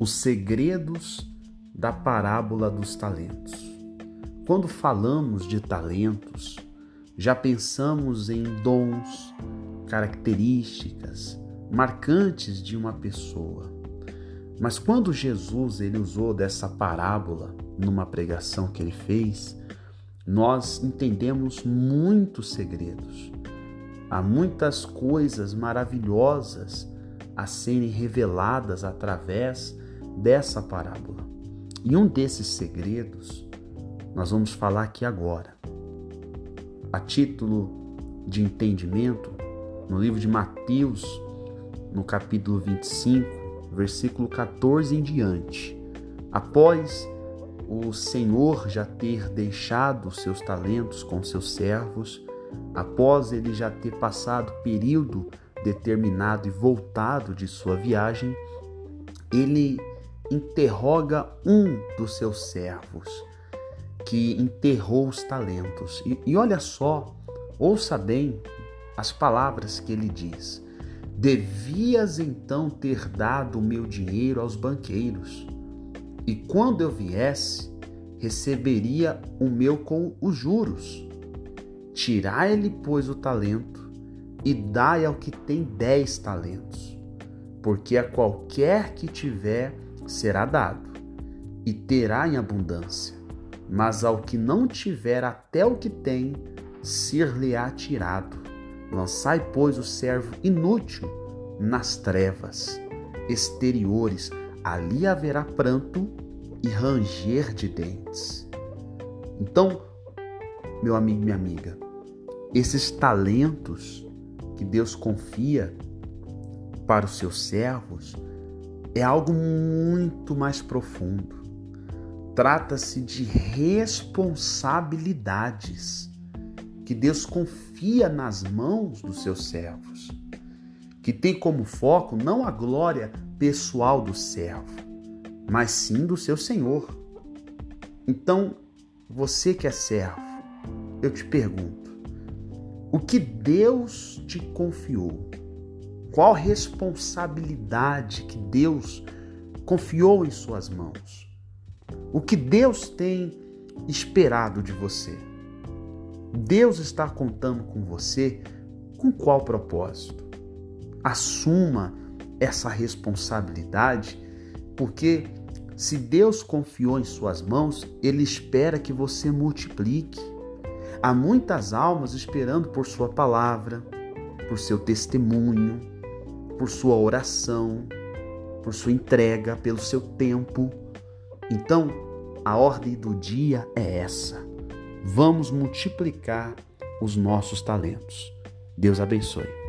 os segredos da parábola dos talentos. Quando falamos de talentos, já pensamos em dons, características marcantes de uma pessoa. Mas quando Jesus ele usou dessa parábola numa pregação que ele fez, nós entendemos muitos segredos. Há muitas coisas maravilhosas a serem reveladas através dessa parábola. E um desses segredos nós vamos falar aqui agora. A título de entendimento, no livro de Mateus, no capítulo 25, versículo 14 em diante. Após o Senhor já ter deixado seus talentos com seus servos, após ele já ter passado período determinado e voltado de sua viagem, ele interroga um dos seus servos que enterrou os talentos. E, e olha só, ouça bem as palavras que ele diz: Devias então ter dado o meu dinheiro aos banqueiros e quando eu viesse, receberia o meu com os juros. Tirai-lhe, pois, o talento e dai ao que tem dez talentos, porque a qualquer que tiver será dado, e terá em abundância, mas ao que não tiver até o que tem, ser-lhe-á tirado. Lançai, pois, o servo inútil nas trevas exteriores, ali haverá pranto e ranger de dentes. Então, meu amigo minha amiga, esses talentos que Deus confia para os seus servos é algo muito mais profundo. Trata-se de responsabilidades que Deus confia nas mãos dos seus servos, que tem como foco não a glória pessoal do servo, mas sim do seu Senhor. Então, você que é servo, eu te pergunto: o que Deus te confiou? Qual responsabilidade que Deus confiou em suas mãos? O que Deus tem esperado de você? Deus está contando com você com qual propósito? Assuma essa responsabilidade, porque se Deus confiou em suas mãos, Ele espera que você multiplique. Há muitas almas esperando por Sua palavra, por seu testemunho, por sua oração, por sua entrega, pelo seu tempo. Então, a ordem do dia é essa. Vamos multiplicar os nossos talentos. Deus abençoe.